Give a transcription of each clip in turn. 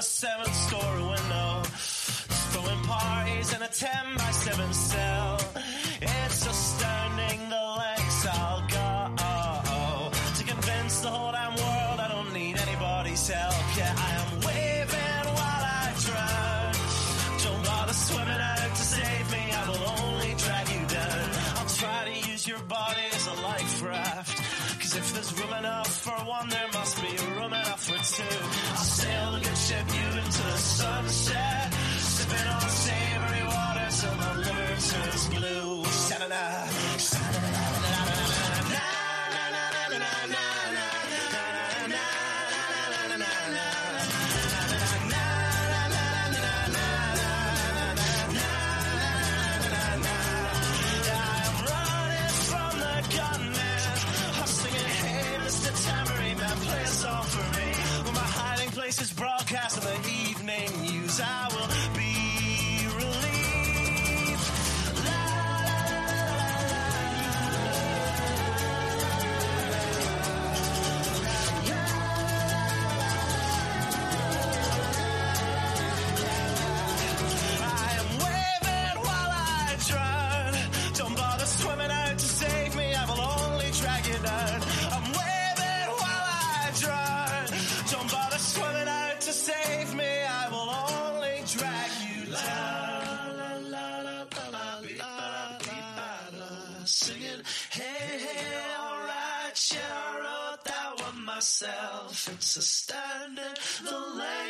A seven story window. Throwing parties in a 10 by 7 cell.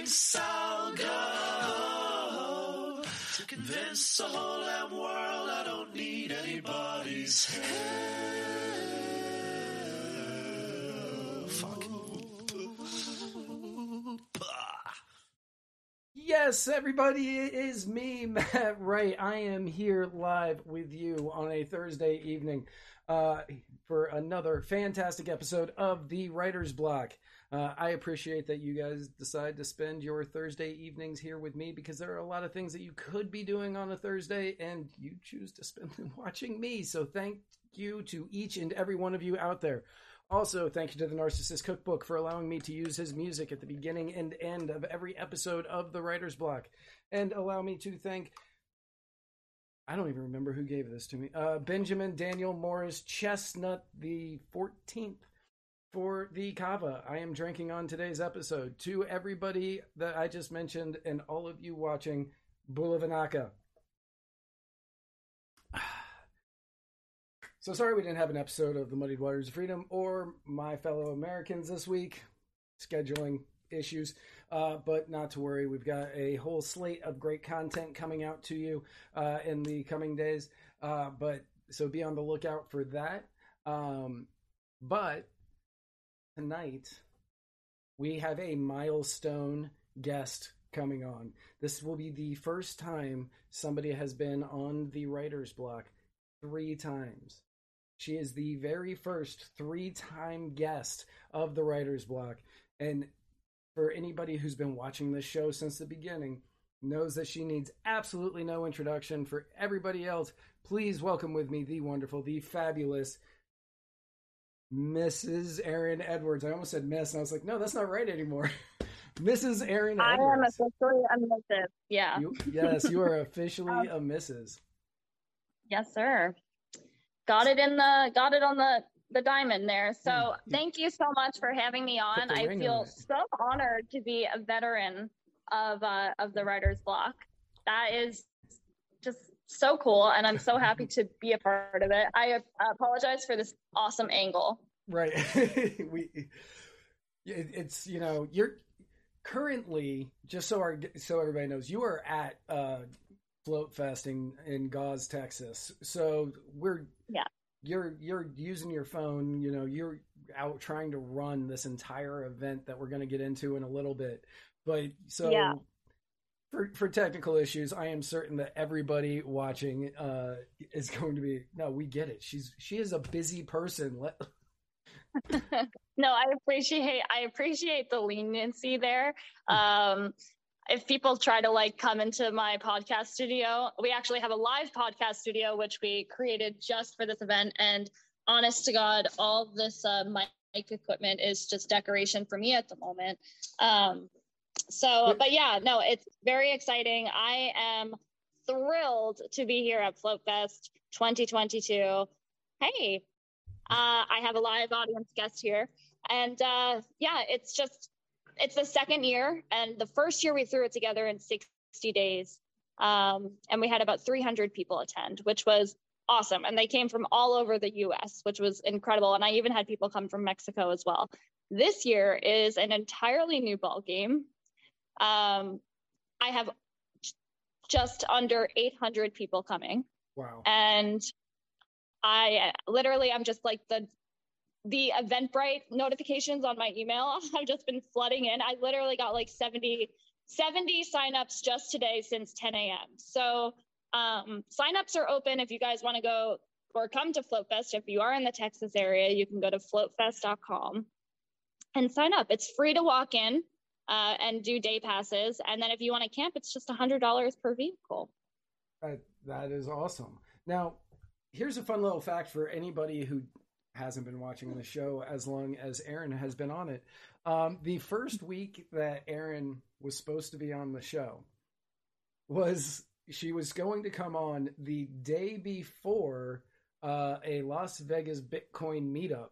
I'll go to convince the whole damn world I don't need anybody's help. Fuck. Yes, everybody, it is me, Matt Wright. I am here live with you on a Thursday evening uh, for another fantastic episode of the Writer's Block. Uh, I appreciate that you guys decide to spend your Thursday evenings here with me because there are a lot of things that you could be doing on a Thursday and you choose to spend them watching me. So thank you to each and every one of you out there. Also, thank you to the Narcissist Cookbook for allowing me to use his music at the beginning and end of every episode of The Writer's Block. And allow me to thank. I don't even remember who gave this to me. Uh, Benjamin Daniel Morris Chestnut the 14th for the kava I am drinking on today's episode. To everybody that I just mentioned and all of you watching, Bulavanaka. So sorry we didn't have an episode of the Muddied Waters of Freedom or my fellow Americans this week. Scheduling issues, uh, but not to worry. We've got a whole slate of great content coming out to you uh, in the coming days. Uh, but so be on the lookout for that. Um, but tonight we have a milestone guest coming on. This will be the first time somebody has been on the writer's block three times. She is the very first three time guest of the writer's block. And for anybody who's been watching this show since the beginning, knows that she needs absolutely no introduction. For everybody else, please welcome with me the wonderful, the fabulous Mrs. Erin Edwards. I almost said Miss, and I was like, no, that's not right anymore. Mrs. Erin I Edwards. am officially a Mrs. Yeah. You, yes, you are officially um, a Mrs. Yes, sir. Got it in the got it on the the diamond there. So Mm. thank you so much for having me on. I feel on so honored to be a veteran of uh, of the writer's block. That is just so cool, and I'm so happy to be a part of it. I apologize for this awesome angle. Right. we. It's you know you're currently just so our so everybody knows you are at uh, float festing in Gause, Texas. So we're yeah you're you're using your phone. You know you're out trying to run this entire event that we're going to get into in a little bit. But so yeah. for for technical issues, I am certain that everybody watching uh, is going to be no. We get it. She's she is a busy person. Let no, I appreciate I appreciate the leniency there. Um, if people try to like come into my podcast studio, we actually have a live podcast studio which we created just for this event. And honest to God, all this uh, mic equipment is just decoration for me at the moment. Um, so, but yeah, no, it's very exciting. I am thrilled to be here at Float Fest 2022. Hey, uh, I have a live audience guest here. And uh, yeah, it's just, it's the second year. And the first year we threw it together in 60 days. Um, and we had about 300 people attend, which was awesome. And they came from all over the US, which was incredible. And I even had people come from Mexico as well. This year is an entirely new ball game. Um, I have just under 800 people coming. Wow. And I literally, I'm just like the the Eventbrite notifications on my email have just been flooding in. I literally got like 70, 70 signups just today since 10 a.m. So um, signups are open if you guys want to go or come to FloatFest. If you are in the Texas area, you can go to floatfest.com and sign up. It's free to walk in uh, and do day passes. And then if you want to camp, it's just $100 per vehicle. That, that is awesome. Now, here's a fun little fact for anybody who hasn't been watching the show as long as Erin has been on it. Um, the first week that Erin was supposed to be on the show was she was going to come on the day before uh, a Las Vegas Bitcoin meetup.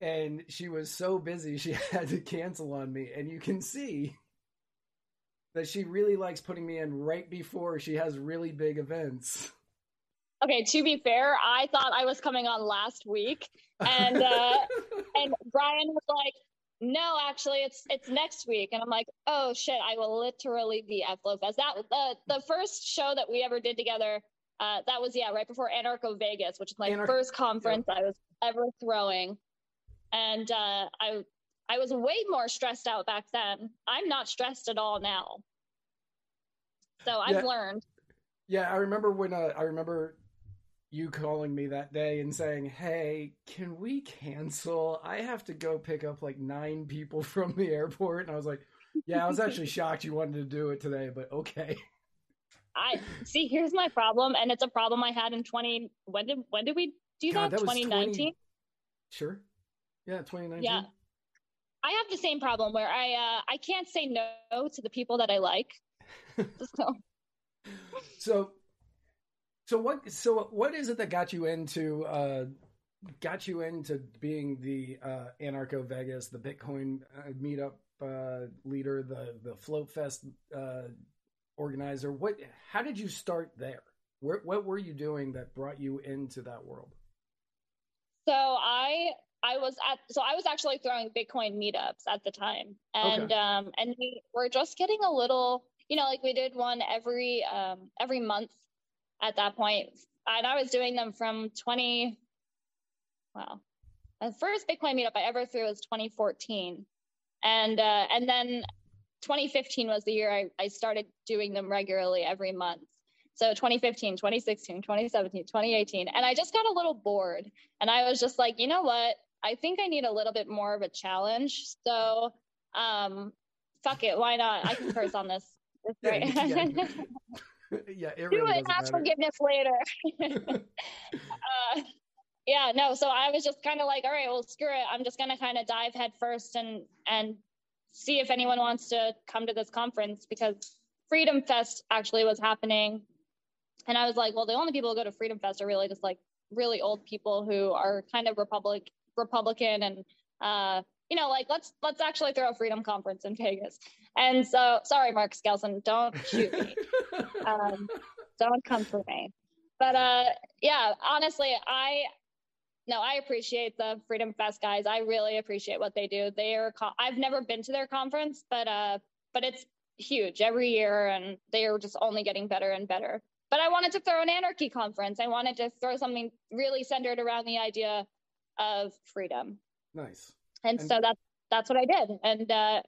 And she was so busy, she had to cancel on me. And you can see that she really likes putting me in right before she has really big events. Okay, to be fair, I thought I was coming on last week, and uh, and Brian was like, "No, actually, it's it's next week," and I'm like, "Oh shit, I will literally be at FloatFest." That the the first show that we ever did together, uh, that was yeah, right before Anarcho Vegas, which is my first conference yep. I was ever throwing, and uh, I I was way more stressed out back then. I'm not stressed at all now. So I've yeah. learned. Yeah, I remember when uh, I remember you calling me that day and saying, "Hey, can we cancel? I have to go pick up like nine people from the airport." And I was like, "Yeah, I was actually shocked you wanted to do it today, but okay." I see. Here's my problem, and it's a problem I had in 20. When did when did we do God, that? 2019. 20... Sure. Yeah, 2019. Yeah. I have the same problem where I uh, I can't say no to the people that I like. so. so so what? So what is it that got you into uh, got you into being the uh, Anarcho Vegas, the Bitcoin uh, meetup uh, leader, the the Float Fest uh, organizer? What? How did you start there? Where, what were you doing that brought you into that world? So I I was at so I was actually throwing Bitcoin meetups at the time, and okay. um and we were just getting a little, you know, like we did one every um every month at that point. And I was doing them from 20, well, the first Bitcoin meetup I ever threw was 2014. And, uh, and then 2015 was the year I, I started doing them regularly every month. So 2015, 2016, 2017, 2018. And I just got a little bored. And I was just like, you know what? I think I need a little bit more of a challenge. So um, fuck it. Why not? I can curse on this. Right. Yeah, yeah. yeah, it really do it. Ask forgiveness later. uh, yeah, no. So I was just kind of like, all right, well, screw it. I'm just gonna kind of dive head first and and see if anyone wants to come to this conference because Freedom Fest actually was happening, and I was like, well, the only people who go to Freedom Fest are really just like really old people who are kind of republic Republican and uh, you know, like let's let's actually throw a freedom conference in Vegas. And so, sorry, Mark Skousen, don't shoot me. um, don't come for me. But uh, yeah, honestly, I no, I appreciate the Freedom Fest guys. I really appreciate what they do. They are. I've never been to their conference, but uh, but it's huge every year, and they are just only getting better and better. But I wanted to throw an anarchy conference. I wanted to throw something really centered around the idea of freedom. Nice. And, and so that's that's what I did, and uh,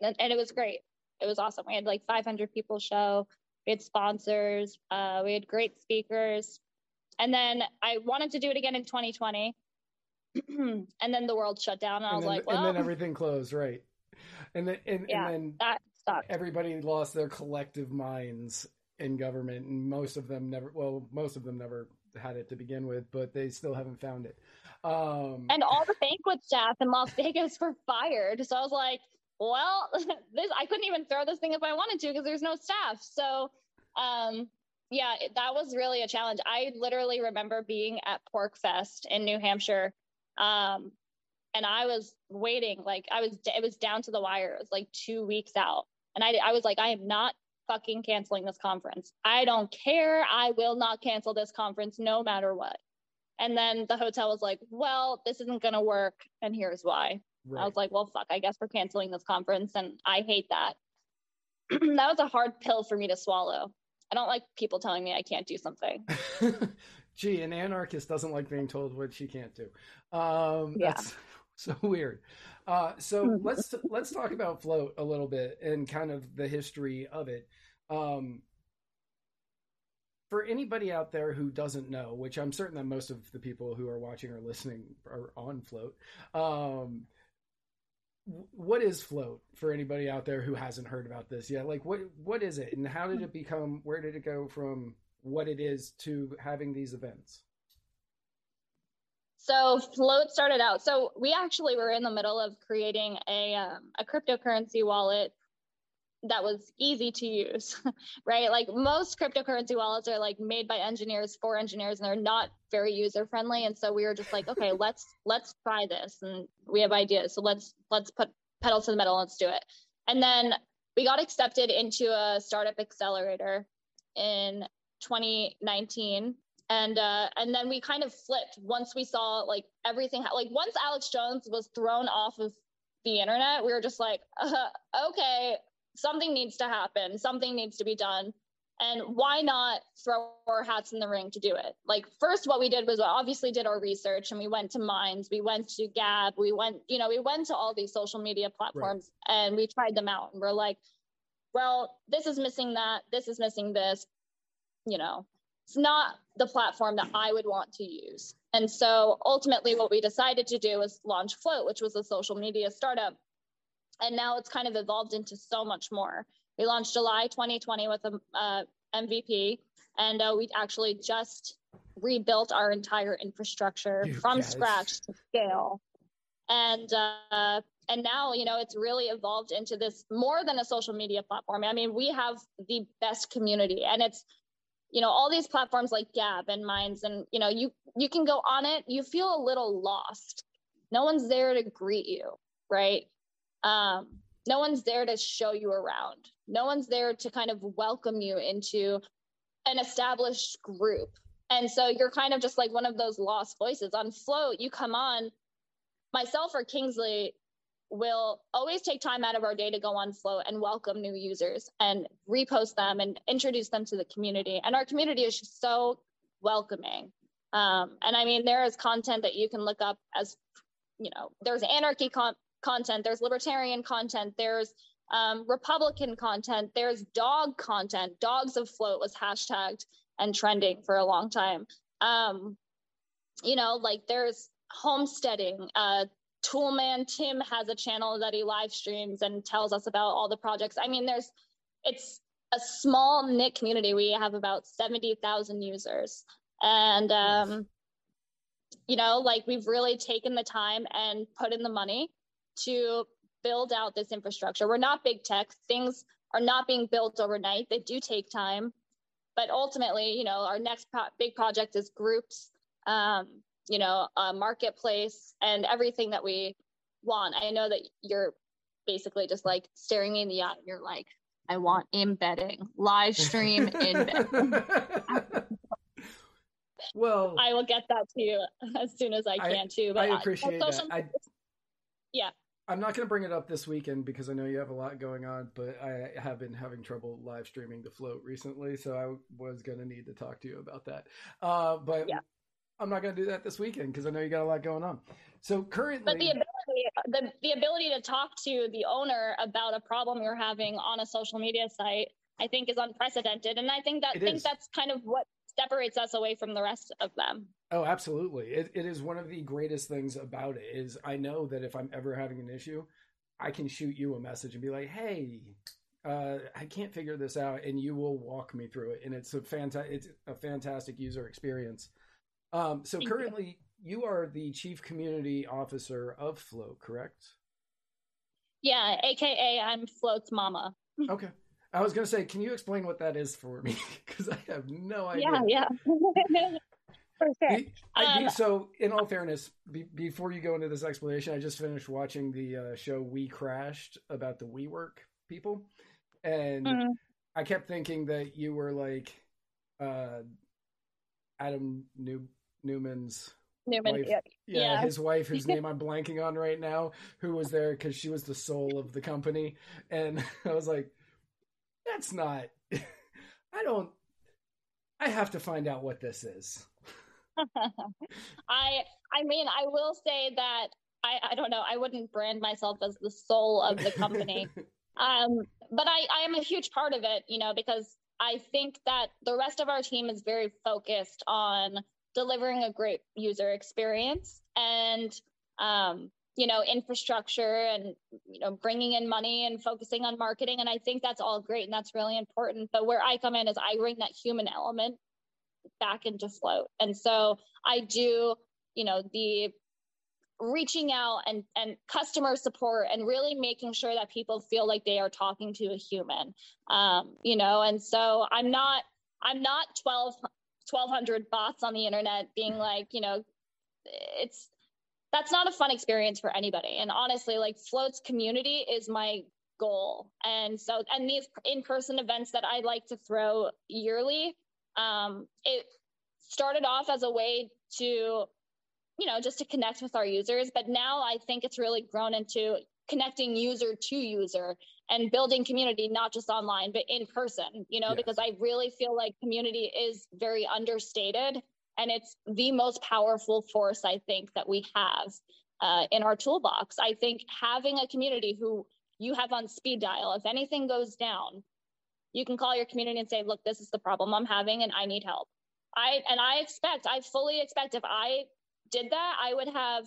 and, and it was great. It was awesome. We had like 500 people show. We had sponsors. Uh, we had great speakers. And then I wanted to do it again in 2020. and then the world shut down, and, and I was then, like, well. And then everything closed, right? And then, and, yeah, and then that everybody lost their collective minds in government, and most of them never. Well, most of them never had it to begin with, but they still haven't found it. Um, and all the banquet staff in Las Vegas were fired. So I was like, well, this I couldn't even throw this thing if I wanted to because there's no staff. So um, yeah, that was really a challenge. I literally remember being at PorcFest in New Hampshire. Um, and I was waiting, like I was, it was down to the wire. It was like two weeks out. And I, I was like, I am not fucking canceling this conference. I don't care. I will not cancel this conference no matter what. And then the hotel was like, well, this isn't going to work. And here's why. Right. I was like, well, fuck, I guess we're canceling this conference. And I hate that. that was a hard pill for me to swallow. I don't like people telling me I can't do something. Gee, an anarchist doesn't like being told what she can't do. Um, yeah. That's so weird. Uh, so mm-hmm. let's let's talk about float a little bit and kind of the history of it. Um, for anybody out there who doesn't know, which I'm certain that most of the people who are watching or listening are on float, um, what is float for anybody out there who hasn't heard about this yet? Like what what is it? And how did it become where did it go from what it is to having these events? So float started out so we actually were in the middle of creating a um, a cryptocurrency wallet that was easy to use, right? Like most cryptocurrency wallets are like made by engineers for engineers and they're not very user friendly. And so we were just like, okay, let's let's try this and we have ideas. So let's let's put pedal to the metal, let's do it. And then we got accepted into a startup accelerator in 2019 and uh, and then we kind of flipped once we saw like everything like once alex jones was thrown off of the internet we were just like uh, okay something needs to happen, something needs to be done. And why not throw our hats in the ring to do it? Like, first, what we did was we obviously did our research and we went to Minds, we went to Gab, we went, you know, we went to all these social media platforms right. and we tried them out. And we're like, well, this is missing that, this is missing this, you know, it's not the platform that I would want to use. And so ultimately, what we decided to do was launch Float, which was a social media startup and now it's kind of evolved into so much more. We launched July 2020 with a uh, MVP, and uh, we actually just rebuilt our entire infrastructure from guys. scratch to scale. And uh, and now you know it's really evolved into this more than a social media platform. I mean, we have the best community, and it's you know all these platforms like Gab and Minds, and you know you you can go on it, you feel a little lost. No one's there to greet you, right? Um, no one's there to show you around. No one's there to kind of welcome you into an established group. And so you're kind of just like one of those lost voices. On Float, you come on, myself or Kingsley will always take time out of our day to go on Float and welcome new users and repost them and introduce them to the community. And our community is just so welcoming. Um, and I mean, there is content that you can look up as, you know, there's anarchy con- content, there's libertarian content, there's um, Republican content, there's dog content. Dogs of Float was hashtagged and trending for a long time. Um, you know, like there's homesteading. Uh, Toolman Tim has a channel that he live streams and tells us about all the projects. I mean, there's it's a small knit community. We have about 70,000 users. And, um, you know, like we've really taken the time and put in the money to build out this infrastructure. We're not big tech. Things are not being built overnight. They do take time. But ultimately, you know, our next pro- big project is groups, um, you know, a marketplace and everything that we want? I know that you're basically just like staring me in the eye. And you're like, I want embedding, live stream embedding. well, I will get that to you as soon as I can I, too. But I appreciate I, that. I, yeah. I'm not going to bring it up this weekend because I know you have a lot going on, but I have been having trouble live streaming the float recently, so I was going to need to talk to you about that. Uh, but yeah. I'm not going to do that this weekend because I know you got a lot going on. So currently, but the ability, the, the ability to talk to the owner about a problem you're having on a social media site, I think, is unprecedented, and I think that I think that's kind of what separates us away from the rest of them. Oh, absolutely. It, it is one of the greatest things about it is I know that if I'm ever having an issue, I can shoot you a message and be like, "Hey, uh, I can't figure this out," and you will walk me through it, and it's a fantastic it's a fantastic user experience. Um, so Thank currently, you. you are the chief community officer of Float, correct? Yeah, aka I'm Float's mama. okay. I was going to say, can you explain what that is for me? Because I have no idea. Yeah, yeah. for sure. I, um, so, in all fairness, be, before you go into this explanation, I just finished watching the uh, show We Crashed about the WeWork people, and mm-hmm. I kept thinking that you were like uh, Adam New- Neumann's Neumann, wife. Yeah. yeah, his wife, whose name I'm blanking on right now, who was there because she was the soul of the company, and I was like, that's not. I don't. I have to find out what this is. I I mean I will say that I I don't know I wouldn't brand myself as the soul of the company. um but I I am a huge part of it, you know, because I think that the rest of our team is very focused on delivering a great user experience and um you know infrastructure and you know bringing in money and focusing on marketing. And i think that's all great and that's really important. But where i come in is i bring that human element back into float. And so i do you know the reaching out and and customer support and really making sure that people feel like they are talking to a human um you know. And so i'm not i'm not 12 1200 bots on the internet being like you know it's that's not a fun experience for anybody. And honestly, like Float's community is my goal. And so, and these in-person events that I like to throw yearly, um, it started off as a way to, you know, just to connect with our users. But now I think it's really grown into connecting user to user and building community, not just online, but in person, you know, yes. because I really feel like community is very understated and it's the most powerful force I think that we have uh, in our toolbox. I think having a community who you have on speed dial, if anything goes down, you can call your community and say, look, this is the problem I'm having and I need help. I and I expect, I fully expect if I did that, I would have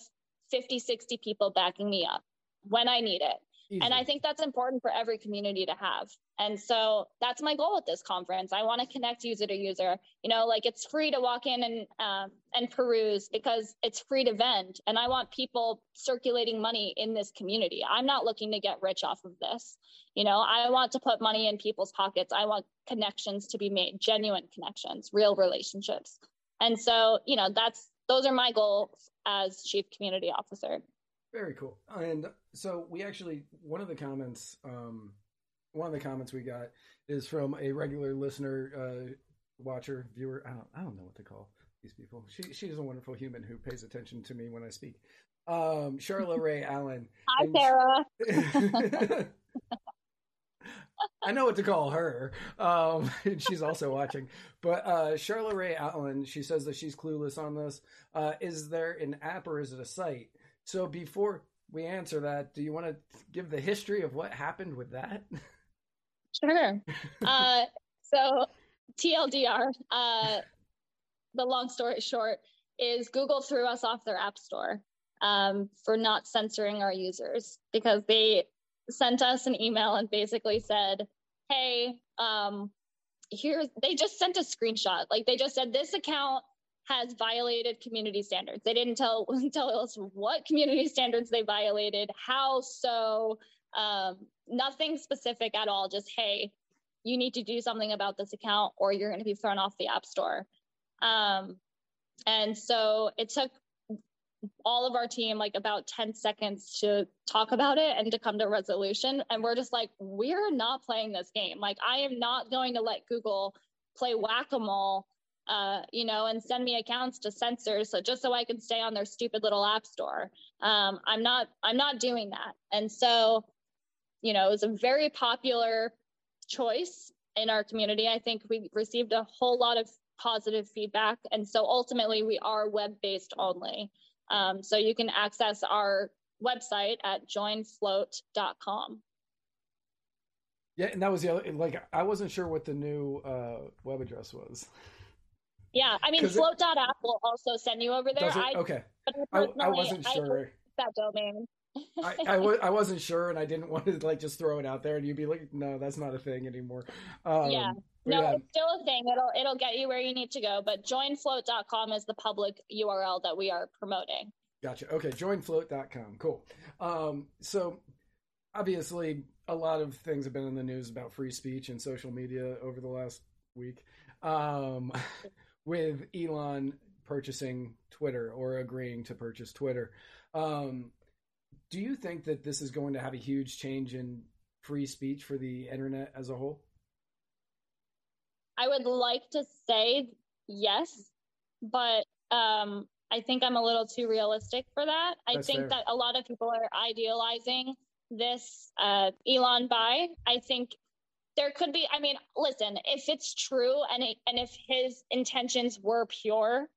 50, 60 people backing me up when I need it. Easy. And I think that's important for every community to have. And so that's my goal with this conference. I want to connect user to user. You know, like it's free to walk in and um, and peruse because it's free to vend, and I want people circulating money in this community. I'm not looking to get rich off of this. You know, I want to put money in people's pockets. I want connections to be made, genuine connections, real relationships. And so, you know, that's those are my goals as chief community officer. Very cool. And so we actually one of the comments, um, one of the comments we got is from a regular listener, uh, watcher, viewer. I don't, I don't know what to call these people. She she's a wonderful human who pays attention to me when I speak. Um, Charlotte Ray Allen. Hi, Sarah. I know what to call her. Um, she's also watching. But uh, Charlotte Ray Allen, she says that she's clueless on this. Uh, is there an app or is it a site? So before we answer that, do you want to give the history of what happened with that? Sure. uh, so TLDR, uh, the long story short, is Google threw us off their app store um, for not censoring our users because they sent us an email and basically said, "Hey, um, here's." They just sent a screenshot. Like they just said, "This account has violated community standards. They didn't tell tell us what community standards they violated, how so, um, nothing specific at all. Just hey, you need to do something about this account, or you're going to be thrown off the app store. Um, and so it took all of our team like about 10 seconds to talk about it and to come to a resolution. And we're just like, we're not playing this game. Like, I am not going to let Google play whack a mole, uh, you know, and send me accounts to censor. So just so I can stay on their stupid little app store. Um, I'm not, I'm not doing that. And so, you know, it was a very popular choice in our community. I think we received a whole lot of positive feedback. And so ultimately, we are web based only. Um, so you can access our website at joinfloat.com. Yeah, and that was the other. Like, I wasn't sure what the new uh, web address was. Yeah, I mean, float.app will also send you over there. I, okay. I, I, wasn't sure. that domain. I, I, w- I wasn't sure and I didn't want to like just throw it out there and you'd be like, no, that's not a thing anymore. Um, yeah. No, yeah. it's still a thing. It'll it'll get you where you need to go. But joinfloat.com is the public URL that we are promoting. Gotcha. Okay, joinfloat.com. Cool. Um, so obviously a lot of things have been in the news about free speech and social media over the last week. Um, with Elon purchasing Twitter or agreeing to purchase Twitter. Um, do you think that this is going to have a huge change in free speech for the internet as a whole? I would like to say yes, but um, I think I'm a little too realistic for that. I think fair. that a lot of people are idealizing this uh, Elon buy. I think there could be. I mean, listen, if it's true and it, and if his intentions were pure,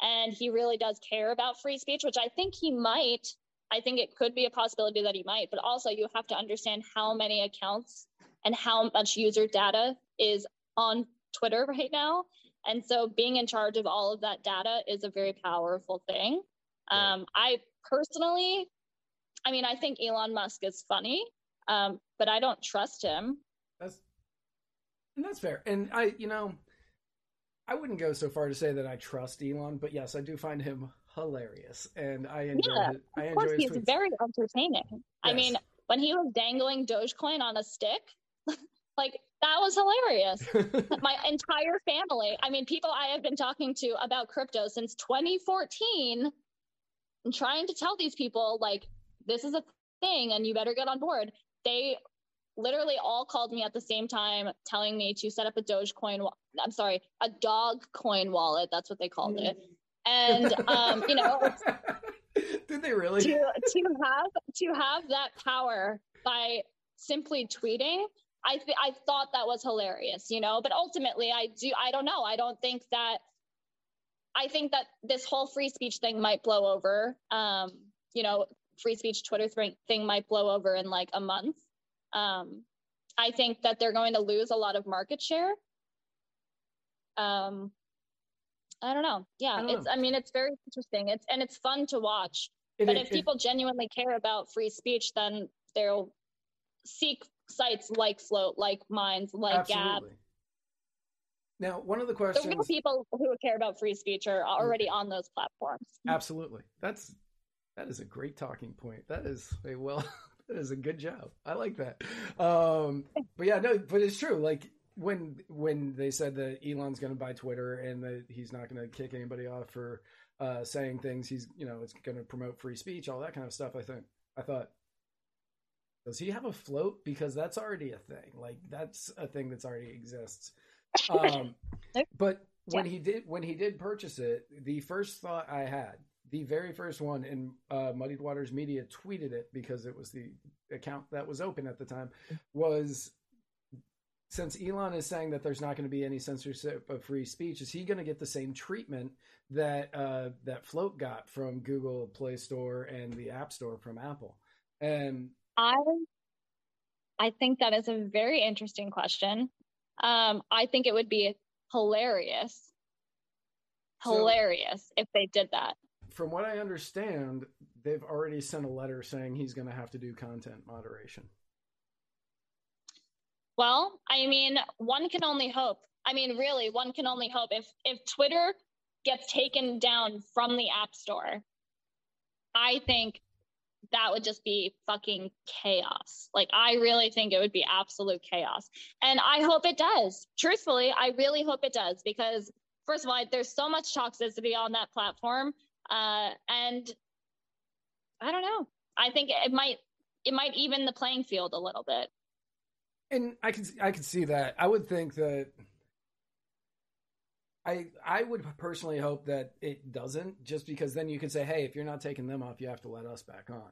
and he really does care about free speech, which I think he might. I think it could be a possibility that he might, but also you have to understand how many accounts and how much user data is on Twitter right now. And so being in charge of all of that data is a very powerful thing. Um, I personally, I mean, I think Elon Musk is funny, um, but I don't trust him. That's and that's fair. And I, you know, I wouldn't go so far to say that I trust Elon, but yes, I do find him hilarious, and I enjoy. Yeah, his, I of course, he's tweets. very entertaining. Yes. I mean, when he was dangling Dogecoin on a stick, like that was hilarious. My entire family, I mean, people I have been talking to about crypto since 2014, and trying to tell these people like this is a thing and you better get on board. They literally all called me at the same time telling me to set up a Dogecoin. I'm sorry, a dog coin wallet. That's what they called it and um, you know, did they really to to have to have that power by simply tweeting? I th- I thought that was hilarious, you know. But ultimately, I do I don't know. I don't think that. I think that this whole free speech thing might blow over. Um, you know, free speech Twitter th- thing might blow over in like a month. Um, I think that they're going to lose a lot of market share. Um, I don't know. Yeah, I don't it's. Know. I mean, it's very interesting. It's and it's fun to watch. It, but it, if people genuinely care about free speech, then they'll seek sites like Float, like Minds, like absolutely. Gab. Now, one of the questions the real people who care about free speech are already on those platforms. Absolutely, that's that is a great talking point. That is a well, that is a good job. I like that. Um, but yeah, no, but it's true. Like when when they said that Elon's going to buy Twitter and that he's not going to kick anybody off for uh, saying things, he's you know it's going to promote free speech, all that kind of stuff. I think I thought, does he have a float? Because that's already a thing. Like that's a thing that's already exists. Um, but when he did when he did purchase it, the first thought I had, the very first one, and uh, Muddied Waters Media tweeted it because it was the account that was open at the time, was since Elon is saying that there's not going to be any censorship of free speech, is he going to get the same treatment that uh, that Float got from Google Play Store and the App Store from Apple? And I, I think that is a very interesting question. Um, I think it would be hilarious, hilarious so, if they did that. From what I understand, they've already sent a letter saying he's going to have to do content moderation. Well, I mean, one can only hope. I mean, really, one can only hope if if Twitter gets taken down from the App Store, I think that would just be fucking chaos. Like, I really think it would be absolute chaos. And I hope it does. Truthfully, I really hope it does because, first of all, there's so much toxicity on that platform. Uh, and I don't know. I think it might it might even the playing field a little bit. And I can I can see that. I would think that I I would personally hope that it doesn't, just because then you can say, hey, if you're not taking them off, you have to let us back on.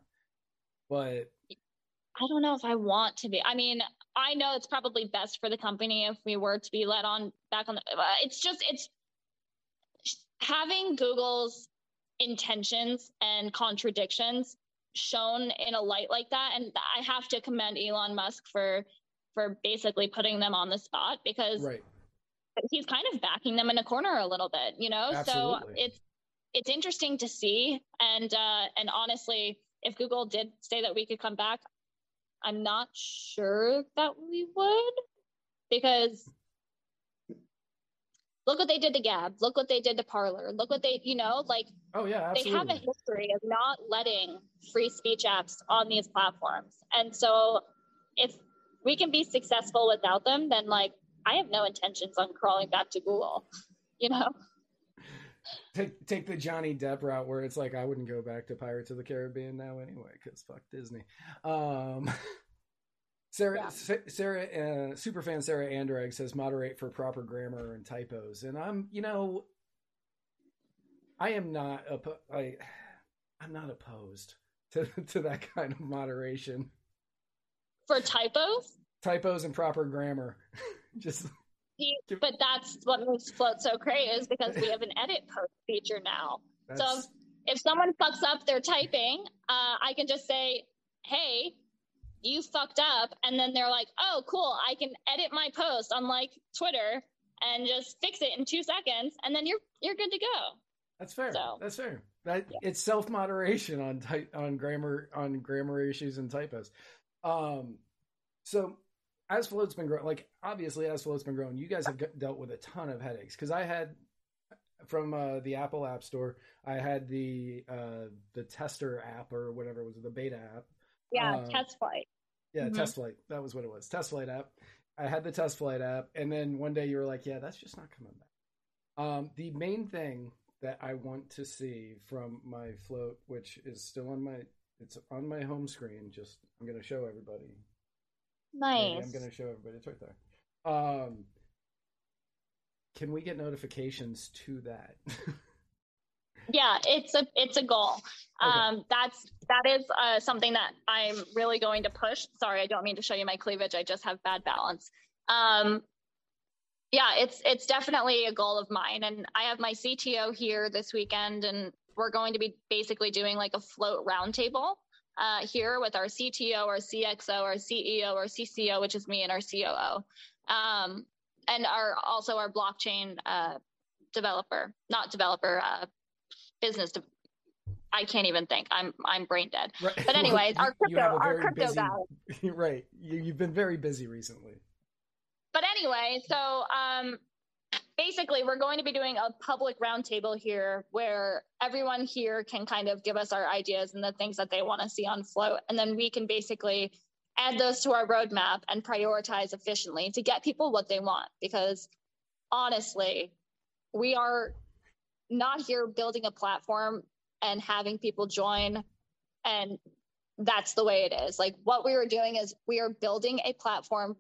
But I don't know if I want to be. I mean, I know it's probably best for the company if we were to be let on back on the. It's just it's having Google's intentions and contradictions shown in a light like that, and I have to commend Elon Musk for for basically putting them on the spot because right, he's kind of backing them in a corner a little bit, you know. So it's it's interesting to see, and uh, and honestly, if Google did say that we could come back, I'm not sure that we would because look what they did to Gab, look what they did to Parler, look what they, you know, like oh yeah, they have a history of not letting free speech apps on these platforms. And so if we can be successful without them, then like I have no intentions on crawling back to Google, you know? take take the Johnny Depp route where it's like I wouldn't go back to Pirates of the Caribbean now anyway because fuck Disney. Um, Sarah, Yeah. Sa- Sarah, uh, superfan Sarah Andrag says moderate for proper grammar and typos, and I'm you know, I am not oppo- I, I'm not opposed to to that kind of moderation. For typos, Typos and proper grammar, just but that's what makes Float so great is because we have an edit post feature now. that's, So if someone fucks up their typing, uh, I can just say, "Hey, you fucked up," and then they're like, "Oh, cool! I can edit my post on like Twitter and just fix it in two seconds, and then you're you're good to go." That's fair. So- That's fair. That Yeah. it's self moderation on ty- on grammar on grammar issues and typos. Um, so as float's been growing, like obviously as float's been growing, you guys have got- dealt with a ton of headaches because I had from uh, the Apple App Store, I had the uh, the tester app or whatever it was the beta app. Yeah, Um, test flight. Yeah, Mhm. test flight. That was what it was. Test flight app. I had the test flight app, and then one day you were like, "Yeah, that's just not coming back." Um, the main thing that I want to see from my float, which is still on my, it's on my home screen. Just I'm going to show everybody. Maybe Nice. I'm going to show everybody. It's right there. Um, can we get notifications to that? Yeah, it's a it's a goal. Okay. Um, that's that is uh, something that I'm really going to push. Sorry, I don't mean to show you my cleavage. I just have bad balance. Um, yeah, it's it's definitely a goal of mine, and I have my CTO here this weekend, and we're going to be basically doing like a float roundtable uh, here with our CTO, our CXO, our CEO, our CCO, which is me, and our COO, um, and our also our blockchain uh, developer, not developer, uh, business. De- I can't even think. I'm I'm brain dead. right. But anyways, Well, our you- you have crypto- our crypto busy- guy. right. You, you've been very busy recently. But anyway, so um, basically, we're going to be doing a public roundtable here where everyone here can kind of give us our ideas and the things that they want to see on float, and then we can basically add those to our roadmap and prioritize efficiently to get people what they want. Because honestly, we are not here building a platform and having people join. And that's the way it is. Like what we are doing is we are building a platform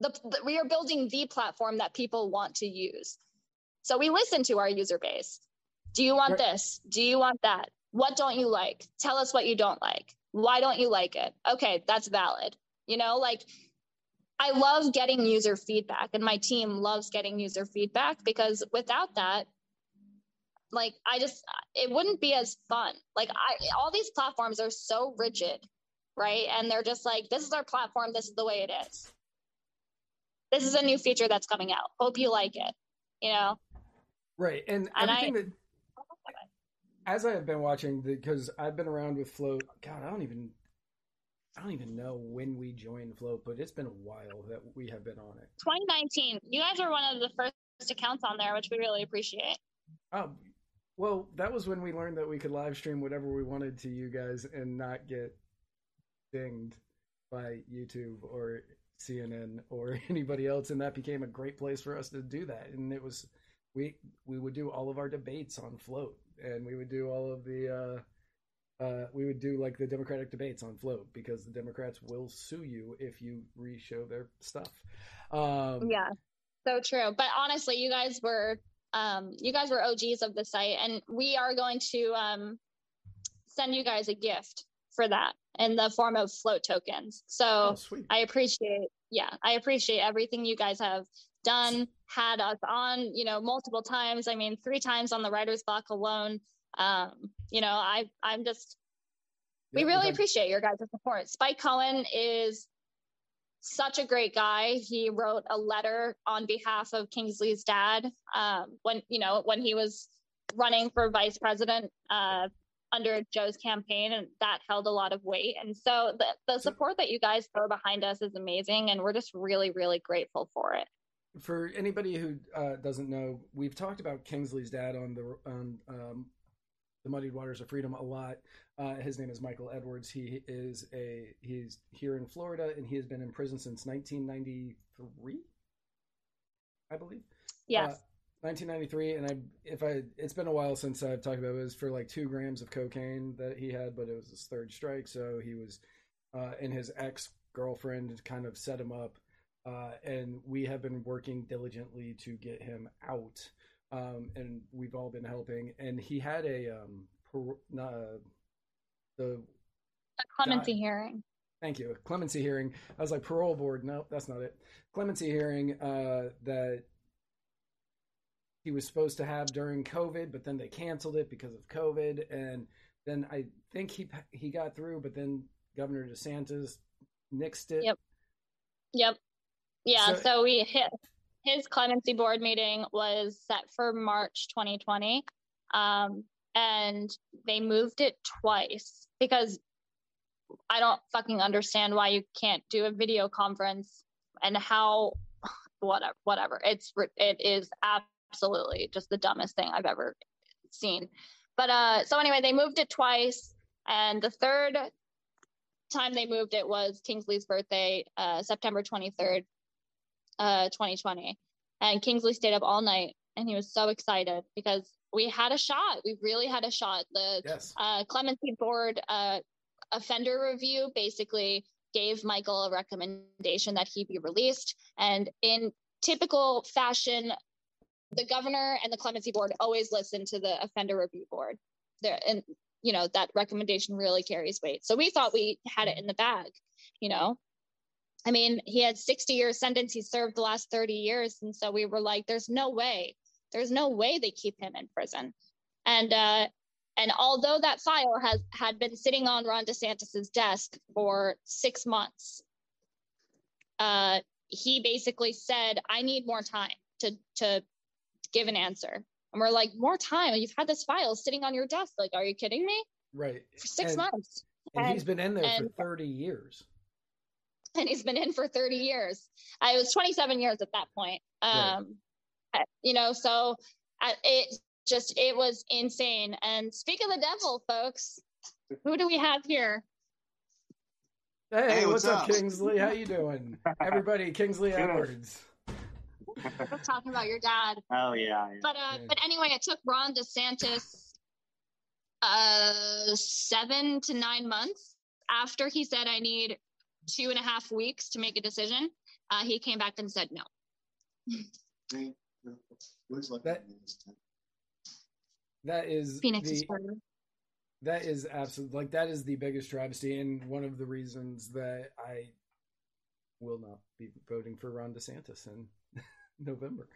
the, the we are building the platform that people want to use. So we listen to our user base. Do you want this? Do you want that? What don't you like? Tell us what you don't like. Why don't you like it? Okay that's valid. You know like i love getting user feedback and my team loves getting user feedback because without that like i just it wouldn't be as fun. Like i all these platforms are so rigid right? And they're just like this is our platform this is the way it is. This is a new feature that's coming out. Hope you like it you know? Right, and, And I- everything that as I have been watching, because I've been around with Float. God, I don't even, I don't even know when we joined Float, but it's been a while that we have been on it. 2019 you guys are one of the first accounts on there which we really appreciate. Oh, well, that was when we learned that we could live stream whatever we wanted to you guys and not get dinged by YouTube or CNN or anybody else, and that became a great place for us to do that. And it was we we would do all of our debates on Float, and we would do all of the uh, we would do like the Democratic debates on Float because the Democrats will sue you if you re-show their stuff. Um, yeah, so true. But honestly, you guys were um, you guys were OGs of the site, and we are going to um, send you guys a gift for that in the form of float tokens. So oh, I appreciate, yeah, I appreciate everything you guys have done, had us on, you know, multiple times. I mean, three times on the writer's block alone. Um, you know, I, I'm just, we really appreciate your guys' support. Spike Cohen is such a great guy. He wrote a letter on behalf of Kingsley's dad um, when, you know, when he was running for vice president uh, under Joe's campaign, and that held a lot of weight. And so the, the support that you guys throw behind us is amazing, and we're just really, really grateful for it. For anybody who uh, doesn't know, we've talked about Kingsley's dad on the on um, the Muddied Waters of Freedom a lot. Uh, his name is Michael Edwards. He is a he's here in Florida, and he has been in prison since 1993, I believe. Yes. Uh, 1993, and I if I it's been a while since I've talked about it. it was for like two grams of cocaine that he had, but it was his third strike, so he was uh, and his ex girlfriend kind of set him up, uh, and we have been working diligently to get him out, um, and we've all been helping. And he had a um, per, uh, the a clemency hearing. Thank you, a clemency hearing. I was like parole board. No, that's not it. Clemency hearing uh, that he was supposed to have during COVID, but then they canceled it because of COVID. And then I think he he got through, but then Governor DeSantis nixed it. Yep. Yep. Yeah. So, so we hit his clemency board meeting was set for March 2020, um, and they moved it twice because I don't fucking understand why you can't do a video conference and how whatever whatever it's it is absolutely just the dumbest thing I've ever seen. But uh, so anyway, they moved it twice, and the third time they moved it was Kingsley's birthday, uh, September 23rd, uh, 2020. And Kingsley stayed up all night, and he was so excited because we had a shot. We really had a shot. The yes. uh, clemency board uh, offender review basically gave Michael a recommendation that he be released, and in typical fashion the governor and the clemency board always listen to the offender review board there and you know that recommendation really carries weight so we thought we had it in the bag you know i mean he had 60 years sentence he served the last 30 years and so we were like there's no way there's no way they keep him in prison and uh and although that file has had been sitting on ron desantis's desk for six months uh he basically said i need more time to to give an answer. And we're like, more time. You've had this file sitting on your desk. Like, are you kidding me? Right. For six and, months. And, and, he's been in there and, for 30 years. And he's been in for 30 years. I was 27 years at that point. Um, right. You know, so it just, it was insane. And speak of the devil, folks, who do we have here? Hey, hey what's, what's up, Kingsley? How you doing? Everybody, Kingsley Edwards. talking about your dad. Oh yeah. yeah. But uh, but anyway, it took Ron DeSantis uh seven to nine months after he said I need two and a half weeks to make a decision. Uh, he came back and said no. That, that is Phoenix the, is that is absolutely like that is the biggest travesty and one of the reasons that I will not be voting for Ron DeSantis in November.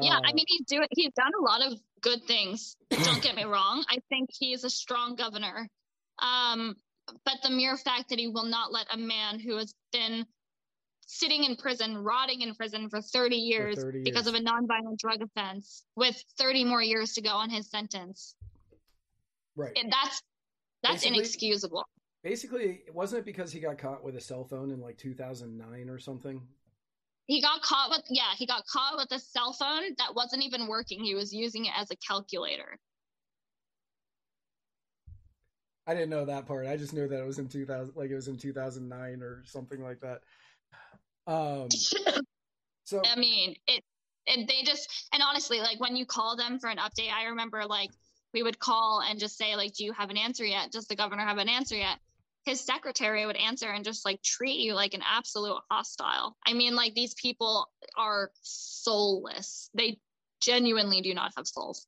Yeah, uh, I mean he's doing he's done a lot of good things. Don't get me wrong. I think he is a strong governor. Um, but the mere fact that he will not let a man who has been sitting in prison, rotting in prison for 30 years, for 30 years. because of a nonviolent drug offense, with 30 more years to go on his sentence. Right. And that's that's basically, inexcusable. Basically, wasn't it because he got caught with a cell phone in like 2009 or something? He got caught with yeah, he got caught with a cell phone that wasn't even working. He was using it as a calculator. I didn't know that part. I just knew that it was in 2000 like it was in 2009 or something like that. Um so I mean, it and they just and honestly like when you call them for an update, I remember like we would call and just say like do you have an answer yet? Does the governor have an answer yet? His secretary would answer and just like treat you like an absolute hostile. I mean like these people are soulless. They genuinely do not have souls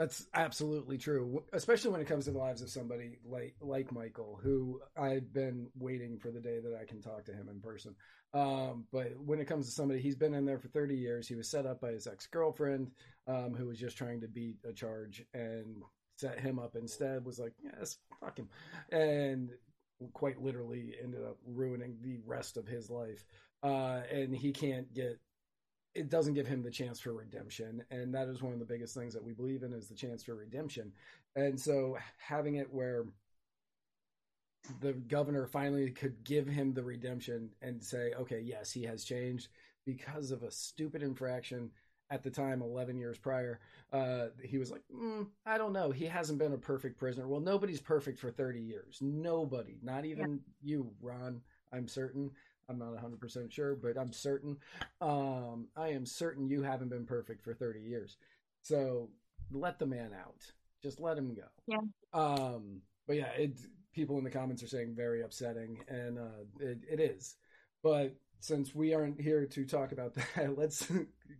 that's absolutely true, especially when it comes to the lives of somebody like like Michael, who I've been waiting for the day that I can talk to him in person. Um, but when it comes to somebody, he's been in there for 30 years. He was set up by his ex girlfriend, um, who was just trying to beat a charge and set him up instead. Was like, yes, fuck him, and quite literally ended up ruining the rest of his life. Uh, and he can't get it doesn't give him the chance for redemption. And that is one of the biggest things that we believe in is the chance for redemption. And so having it where the governor finally could give him the redemption and say okay yes he has changed because of a stupid infraction at the time 11 years prior uh, he was like mm, i don't know. He hasn't been a perfect prisoner. Well nobody's perfect for 30 years. Nobody. Not even yeah. you ron i'm certain I'm not 100% sure, but I'm certain. Um, I am certain you haven't been perfect for 30 years. So let the man out. Just let him go. Yeah. Um, but yeah, it, people in the comments are saying very upsetting, and uh, it, it is. But since we aren't here to talk about that, let's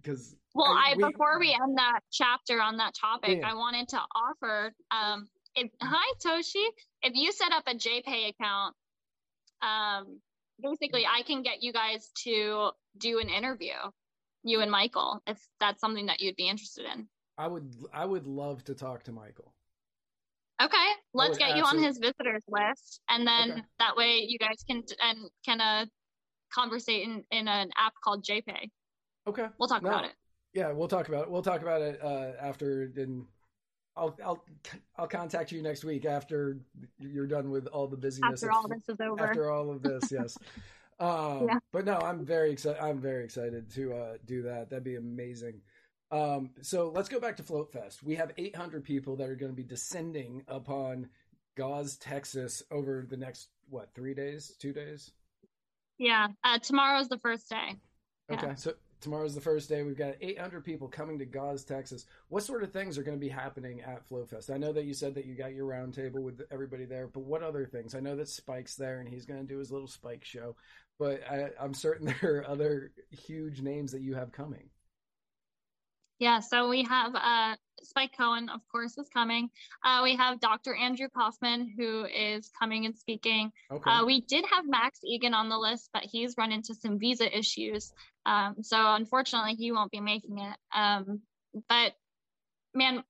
because well, I, I we, before we end that chapter on that topic, yeah. I wanted to offer. Um, if, hi Toshi, if you set up a JPay account, um, basically I can get you guys to do an interview, you and Michael, if that's something that you'd be interested in. I would I would love to talk to Michael. Okay, let's get absolutely... you on his visitors list, and then okay. that way you guys can and can uh conversate in, in an app called JPay. Okay, we'll talk no. about it. Yeah, we'll talk about it. We'll talk about it uh, after in I'll I'll I'll contact you next week after you're done with all the busyness. After all this is over. After all of this, yes. um, yeah. But no, I'm very excited. I'm very excited to uh, do that. That'd be amazing. Um, so let's go back to Float Fest. We have 800 people that are going to be descending upon Gause, Texas, over the next what three days, two days? Yeah, uh, tomorrow's the first day. Okay, yeah. so tomorrow's the first day. We've got 800 people coming to Gause, Texas. What sort of things are going to be happening at FloFest? I know that you said that you got your roundtable with everybody there, but what other things? I know that Spike's there and he's going to do his little Spike show, but I, I'm certain there are other huge names that you have coming. Yeah, so we have uh, Spike Cohen, of course, is coming. Uh, we have Dr. Andrew Kaufman, who is coming and speaking. Okay. Uh, we did have Max Igan on the list, but he's run into some visa issues. Um, so unfortunately, he won't be making it. Um, but man,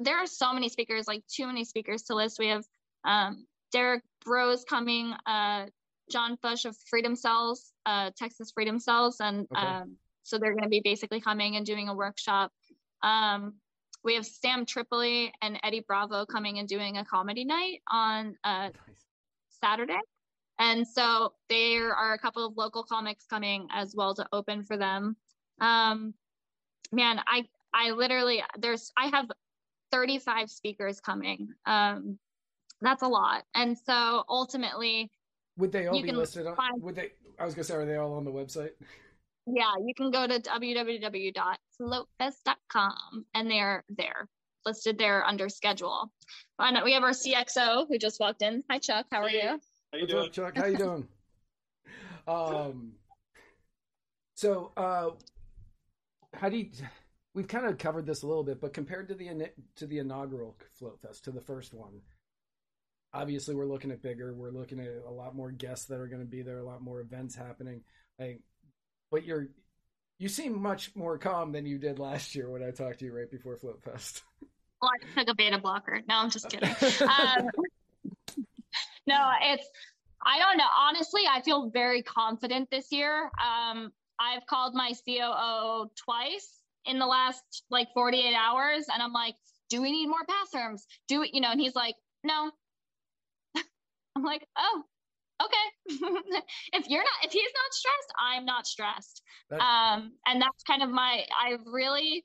there are so many speakers, like too many speakers to list. We have um, Derrick Broze coming, uh, John Bush of Freedom Cells, uh, Texas Freedom Cells, and okay. um, so they're going to be basically coming and doing a workshop. Um, we have Sam Tripoli and Eddie Bravo coming and doing a comedy night on uh, nice. Saturday. And so there are a couple of local comics coming as well to open for them. Um, man, I I literally there's I have 35 speakers coming. Um, that's a lot. And so ultimately, would they all be listed on? Would they? I was gonna say, are they all on the website? Yeah, you can go to www.floatfest.com and they're there listed there under schedule. And we have our CXO who just walked in. Hi, Chuck. How are hey, you? How you doing, Chuck? How you doing? um, so, uh, how do you? We've kind of covered this a little bit, but compared to the to the inaugural Float Fest, to the first one, obviously we're looking at bigger. We're looking at a lot more guests that are going to be there, a lot more events happening. Like but you're you seem much more calm than you did last year when I talked to you right before Float Fest. Well, I took a beta blocker. No, I'm just kidding. um, no, it's I don't know. Honestly, I feel very confident this year. Um, I've called my COO twice in the last like 48 hours, and I'm like, "Do we need more bathrooms? Do it?" You know, and he's like, "No." I'm like, "Oh, okay. If you're not if he's not stressed i'm not stressed. Um and that's kind of my i've really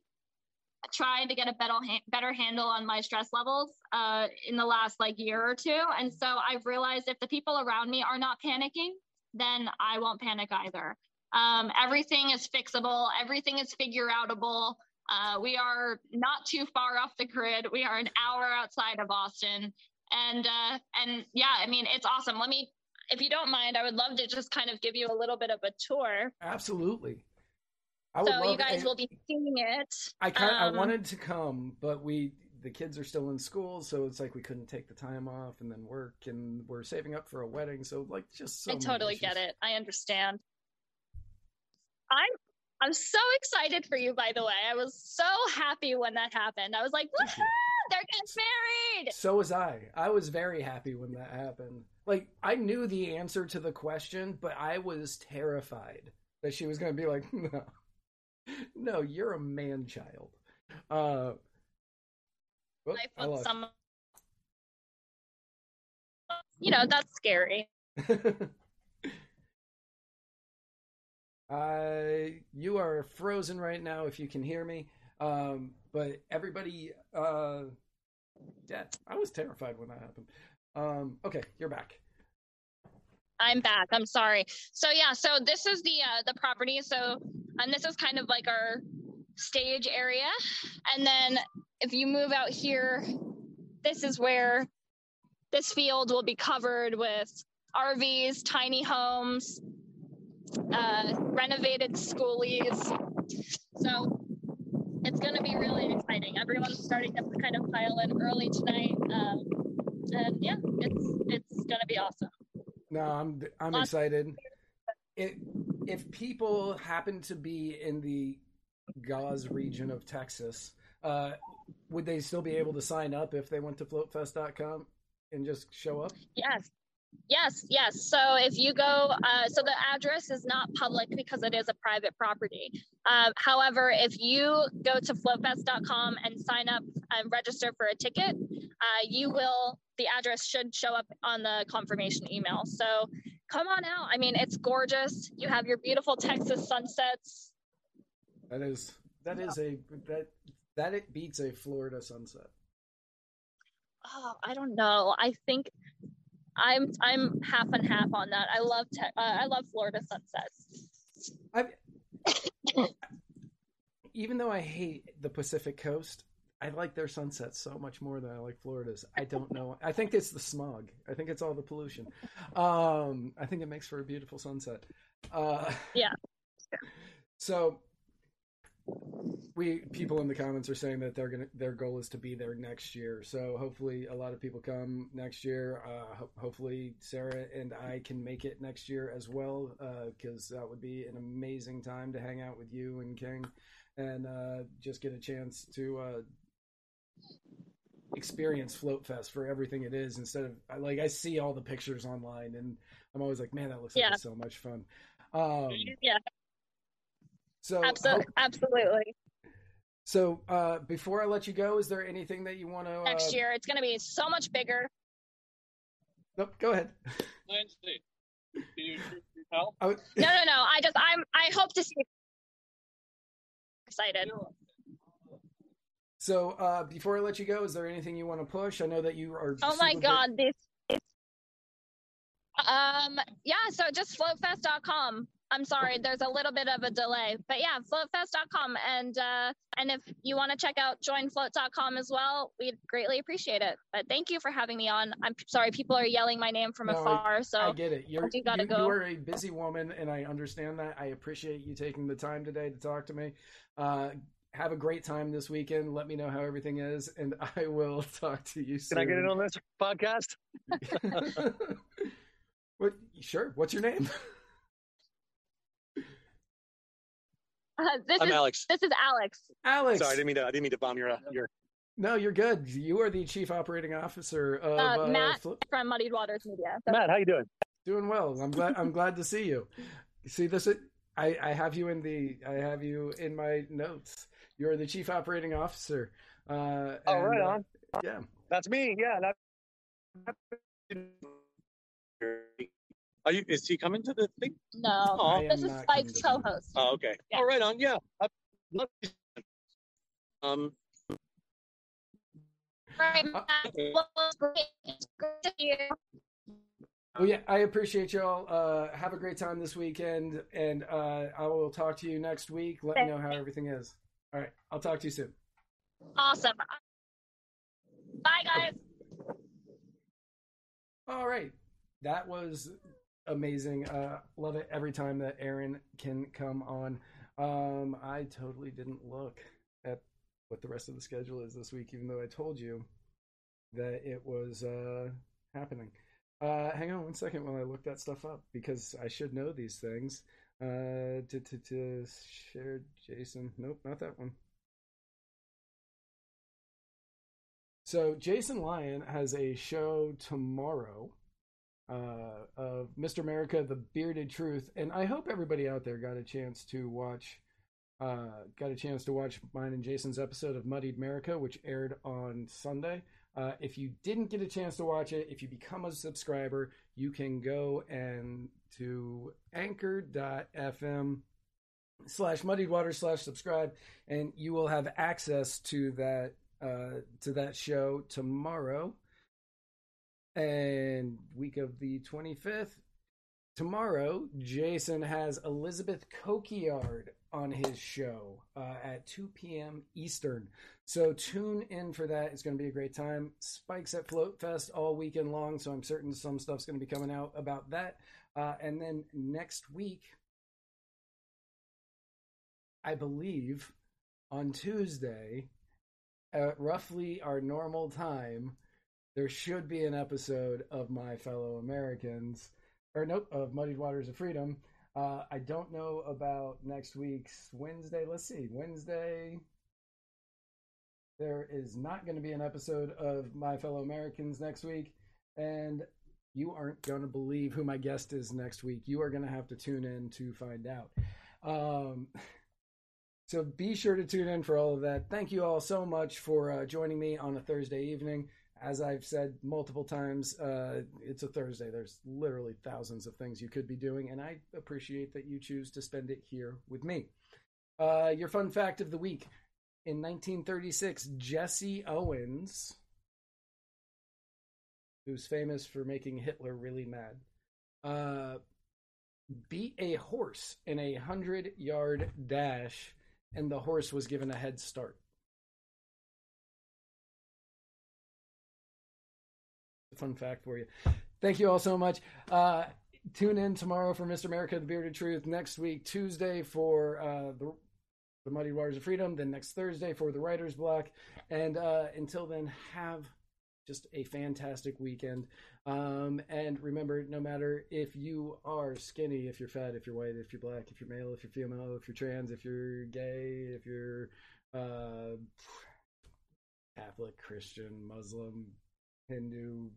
tried to get a better better handle on my stress levels uh in the last like year or two. And so i've realized if the people around me are not panicking then i won't panic either. Um everything is fixable. Everything is figure outable Uh, we are not too far off the grid. We are an hour outside of Austin, and uh, and yeah, I mean it's awesome. Let me, if you don't mind, I would love to just kind of give you a little bit of a tour. Absolutely. I So you guys will be seeing it. I kind I um, wanted to come, but we the kids are still in school, so it's like we couldn't take the time off and then work, and we're saving up for a wedding, so like just so I totally issues. get it. I understand. I'm I'm so excited for you. By the way, I was so happy when that happened. I was like, woohoo! They're getting married. So was I. I was very happy when that happened. Like I knew the answer to the question, but I was terrified that she was going to be like, "No, no, you're a man child." Uh, I put some. You know that's scary. uh, you are frozen right now if you can hear me. Um, but everybody, uh, yeah, I was terrified when that happened. Um, okay, you're back. I'm back. I'm sorry. So yeah, so this is the uh, the property. So and this is kind of like our stage area. And then if you move out here, this is where this field will be covered with RVs, tiny homes, uh, renovated skoolies. So it's going to be really exciting. Everyone's starting to kind of pile in early tonight, um, and yeah, it's it's going to be awesome. No, I'm I'm Lots- excited. It, if people happen to be in the Gause region of Texas, uh, would they still be able to sign up if they went to floatfest.com and just show up? Yes. Yes, yes. So if you go, uh, so the address is not public because it is a private property. Um, however, if you go to floatfest.com and sign up and register for a ticket, uh, you will, the address should show up on the confirmation email. So come on out. I mean, it's gorgeous. You have your beautiful Texas sunsets. That is that is a that that it beats a Florida sunset. Oh, I don't know. I think I'm I'm half and half on that. I love te- uh, I love Florida sunsets. Even though I hate the Pacific Coast, I like their sunsets so much more than I like Florida's. I don't know. I think it's the smog. I think it's all the pollution. Um, I think it makes for a beautiful sunset. Uh, Yeah. So we people in the comments are saying that they're gonna their goal is to be there next year. So hopefully a lot of people come next year. Uh, ho- hopefully Sarah and I can make it next year as well because that would be an amazing time to hang out with you and King and uh, just get a chance to uh, experience Float Fest for everything it is instead of like I see all the pictures online and I'm always like, man, that looks like Yeah. so much fun. Um, Yeah, so absolutely, hope- absolutely. so uh, before I let you go, is there anything that you want to? Next uh, year, it's going to be so much bigger. Nope, go ahead. Lindsay, can you help? Would- No, no, no. I just, I'm, I hope to see. You. Excited. so uh, before I let you go, is there anything you want to push? I know that you are. Oh my super big- God, this. Um. Yeah. So just floatfest.com. I'm sorry, there's a little bit of a delay, but yeah, floatfest.com, and uh, and if you want to check out joinfloat.com as well, we'd greatly appreciate it. But thank you for having me on. I'm sorry, people are yelling my name from No, I- afar, so I get it. You're you gotta you, go. you are a busy woman, and I understand that. I appreciate you taking the time today to talk to me. Uh, have a great time this weekend. Let me know how everything is, and I will talk to you soon. Can I get in on this podcast? what? Sure. What's your name? uh, this I'm is Alex. this is Alex. Alex. Sorry, I didn't mean to. I didn't mean to bomb your your. No, you're good. You are the chief operating officer of Uh, uh, Matt. Flo- from Muddied Waters Media. So- Matt, how you doing? Doing well. I'm glad. I'm glad to see you. See this? I, I have you in the. I have you in my notes. You're the chief operating officer. Uh, Oh, and, right uh, on. yeah. That's me. Yeah. That... Are you? Is he coming to the thing? No, Oh, this is Spike's co-host. Oh, okay. Yeah. Oh, right on. Yeah. I. Um. Right, Matt. Well, it's great. It's great to see you. Well, yeah. I appreciate y'all. Uh, have a great time this weekend, and uh, I will talk to you next week. Let me know how everything is. All right. I'll talk to you soon. Awesome. Bye, guys. All right. That was amazing. Uh, love it every time that Erin can come on. Um, I totally didn't look at what the rest of the schedule is this week, even though I told you that it was uh, happening. Uh, hang on one second while I look that stuff up because I should know these things. Uh, to, to, to share Jason. Nope, not that one. So Jason Lyon has a show tomorrow uh, of Mr. America: The Bearded Truth, and I hope everybody out there got a chance to watch. Uh, got a chance to watch mine and Jason's episode of Muddied America, which aired on Sunday. Uh, if you didn't get a chance to watch it, if you become a subscriber, you can go and to anchor.fm slash muddied water slash subscribe, and you will have access to that uh, to that show tomorrow and week of the 25th. Tomorrow, Jason has Elizabeth Coquillard on his show uh, at 2 p.m. Eastern. So tune in for that. It's going to be a great time. Spikes at Float Fest all weekend long, so I'm certain some stuff's going to be coming out about that. Uh, and then next week, I believe on Tuesday, at roughly our normal time, there should be an episode of My Fellow Americans, or nope, of Muddied Waters of Freedom. Uh, I don't know about next week's Wednesday. Let's see, Wednesday. There is not going to be an episode of My Fellow Americans next week, and you aren't going to believe who my guest is next week. You are going to have to tune in to find out. Um, so be sure to tune in for all of that. Thank you all so much for uh, joining me on a Thursday evening. As I've said multiple times, uh, it's a Thursday. There's literally thousands of things you could be doing, and I appreciate that you choose to spend it here with me. Uh, your fun fact of the week in 1936, Jesse Owens, who's famous for making Hitler really mad, uh, beat a horse in a 100 yard dash and the horse was given a head start. Fun fact for you. Thank you all so much. Uh, tune in tomorrow for Mr. America: The Bearded Truth. Next week, Tuesday for uh, the the Muddy Waters of Freedom. Then next Thursday for the Writer's Block. And uh, until then, have just a fantastic weekend. Um, and remember, no matter if you are skinny, if you're fat, if you're white, if you're black, if you're male, if you're female, if you're trans, if you're gay, if you're uh, Catholic, Christian, Muslim, Hindu,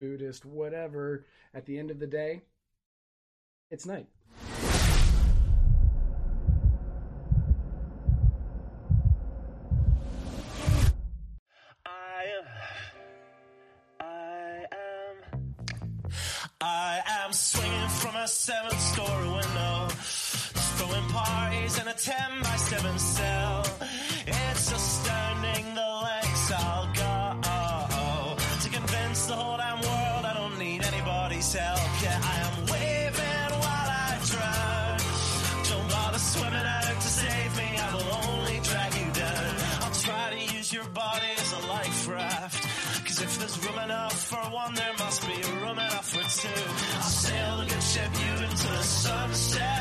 Buddhist, whatever, at the end of the day, it's night. I am. I am. I am swinging from a seventh story window, throwing parties in a 10 by 7 cell. Two. I'll sail the good ship you into the sunset.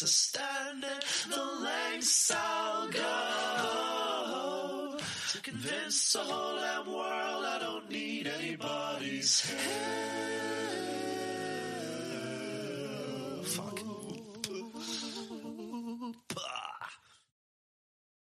so stand at the lengths I'll go to convince the whole damn world I don't need anybody's help. Fuck.